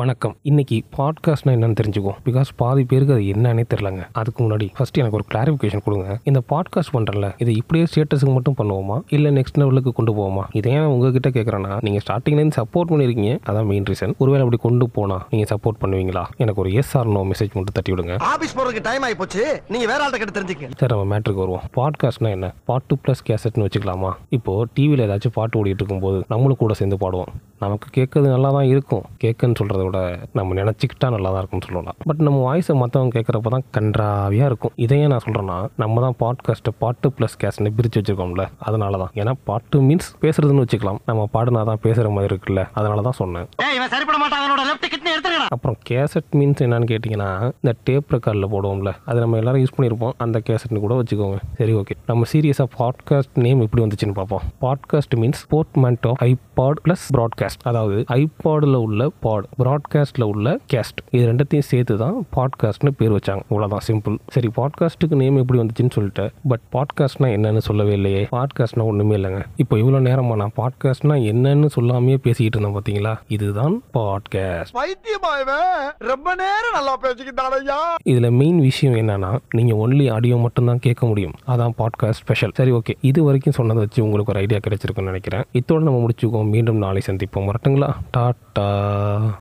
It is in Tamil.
வணக்கம். இன்னைக்கு பாட்காஸ்ட்னா என்னன்னு தெரிஞ்சுக்குவோம். பிகாஸ் பாதி பேருக்கு அது என்னன்னே தெரிலங்க அதுக்கு முன்னாடி ஃபர்ஸ்ட் எனக்கு ஒரு கிளாரிஃபிகேஷன் கொடுங்க. இந்த பாட்காஸ்ட் பண்றல இதை இப்படியே ஸ்டேட்டஸுக்கு மட்டும் பண்ணுவோமா? இல்ல நெக்ஸ்ட் லெவலுக்கு கொண்டு போவோமா? இதை ஏன் உங்ககிட்ட கேட்கறேன்னா நீங்க ஸ்டார்டிங்லேருந்து சப்போர்ட் பண்ணிருக்கீங்க. அதான் மெயின் ரீசன் ஒருவேளை அப்படி கொண்டு போனா நீங்க சப்போர்ட் பண்ணுவீங்களா? எனக்கு ஒரு எஸ் ஆர் நோ மெசேஜ் மட்டும் தட்டி விடுங்க. ஆபீஸ் போறதுக்கு டைம் ஆயி போச்சு நீங்க வேற ஆள்கிட்ட கிட்ட தெரிஞ்சுக்க. சரி நம்ம மேட்ருக்கு வருவோம். பாட்காஸ்ட்னா என்ன? பாட்டு ப்ளஸ் கேசட்னு வச்சுக்கலாமா? இப்போ டிவியில் ஏதாச்சும் பாட்டு ஓடிட்டு இருக்கும்போது நம்மளும் கூட சேர்ந்து பாடுவோம். நமக்கு கேட்கறது நல்லா தான் இருக்கும். கேட்குன்னு சொல்கிறத விட நம்ம நினச்சிக்கிட்டா நல்லா தான் இருக்கும்னு சொல்லலாம். பட் நம்ம வாய்ஸை மற்றவங்க கேட்குறப்ப தான் கன்றாவியாக இருக்கும். இதையே நான் சொல்கிறேன்னா நம்ம தான் பாட்காஸ்ட்டை பாட்டு ப்ளஸ் கேஸ்ட்னு பிரித்து வச்சுருக்கோம்ல. அதனால தான் ஏன்னா பாட்டு மீன்ஸ் பேசுறதுன்னு வச்சுக்கலாம். நம்ம பாடுனா தான் பேசுகிற மாதிரி இருக்குல்ல. அதனால தான் சொன்னேன் அப்புறம் கேசட் மீன்ஸ் என்னன்னு கேட்டிங்கன்னா இந்த டேப் ரெக்கார்டில் போடுவோம்ல. அது நம்ம எல்லாரும் யூஸ் பண்ணியிருப்போம் அந்த கேசட்னு கூட வச்சுக்கோங்க. சரி ஓகே நம்ம சீரியஸாக பாட்காஸ்ட் நேம் எப்படி வந்துச்சுன்னு பார்ப்போம். பாட்காஸ்ட் மீன்ஸ் ஸ்போர்ட்மெண்ட் ஆஃப் ஐபாட் ப்ளஸ் ப்ராட்காஸ்ட் அதாவது ஐபாடில் உள்ள பாட் ப்ராட்காஸ்ட்டில் உள்ள கேஸ்ட் இது ரெண்டத்தையும் சேர்த்து தான் பாட்காஸ்ட்னு பேர் வச்சாங்க. இவ்வளோதான் சிம்பிள் சரி பாட்காஸ்ட்டுக்கு நேம் எப்படி வந்துச்சுன்னு சொல்லிட்டேன். பட் பாட்காஸ்ட்னா என்னன்னு சொல்லவே இல்லையே. பாட்காஸ்ட்னா ஒன்றுமே இல்லைங்க. இப்போ இவ்வளோ நேரமா நான் பாட்காஸ்ட்னா என்னன்னு சொல்லாமையே பேசிக்கிட்டு இருந்தேன் பார்த்தீங்களா இதுதான் பாட்காஸ்ட் ரொம்ப நேரம் நல்லா பேசிக்கிட்டான் ஐயா. இதுல மெயின் விஷயம் என்னன்னா நீங்க ஒன்லி ஆடியோ மட்டும் தான் கேட்க முடியும். அதான் பாட்காஸ்ட் ஸ்பெஷல் சரி ஓகே இது வரைக்கும் சொன்னதை வச்சு உங்களுக்கு ஒரு ஐடியா கிடைச்சிருக்குன்னு நினைக்கிறேன். இத்தோட நம்ம முடிச்சுக்குவோம். மீண்டும் நாளை சந்திப்போம். வரட்டுங்களா? டாட்டா.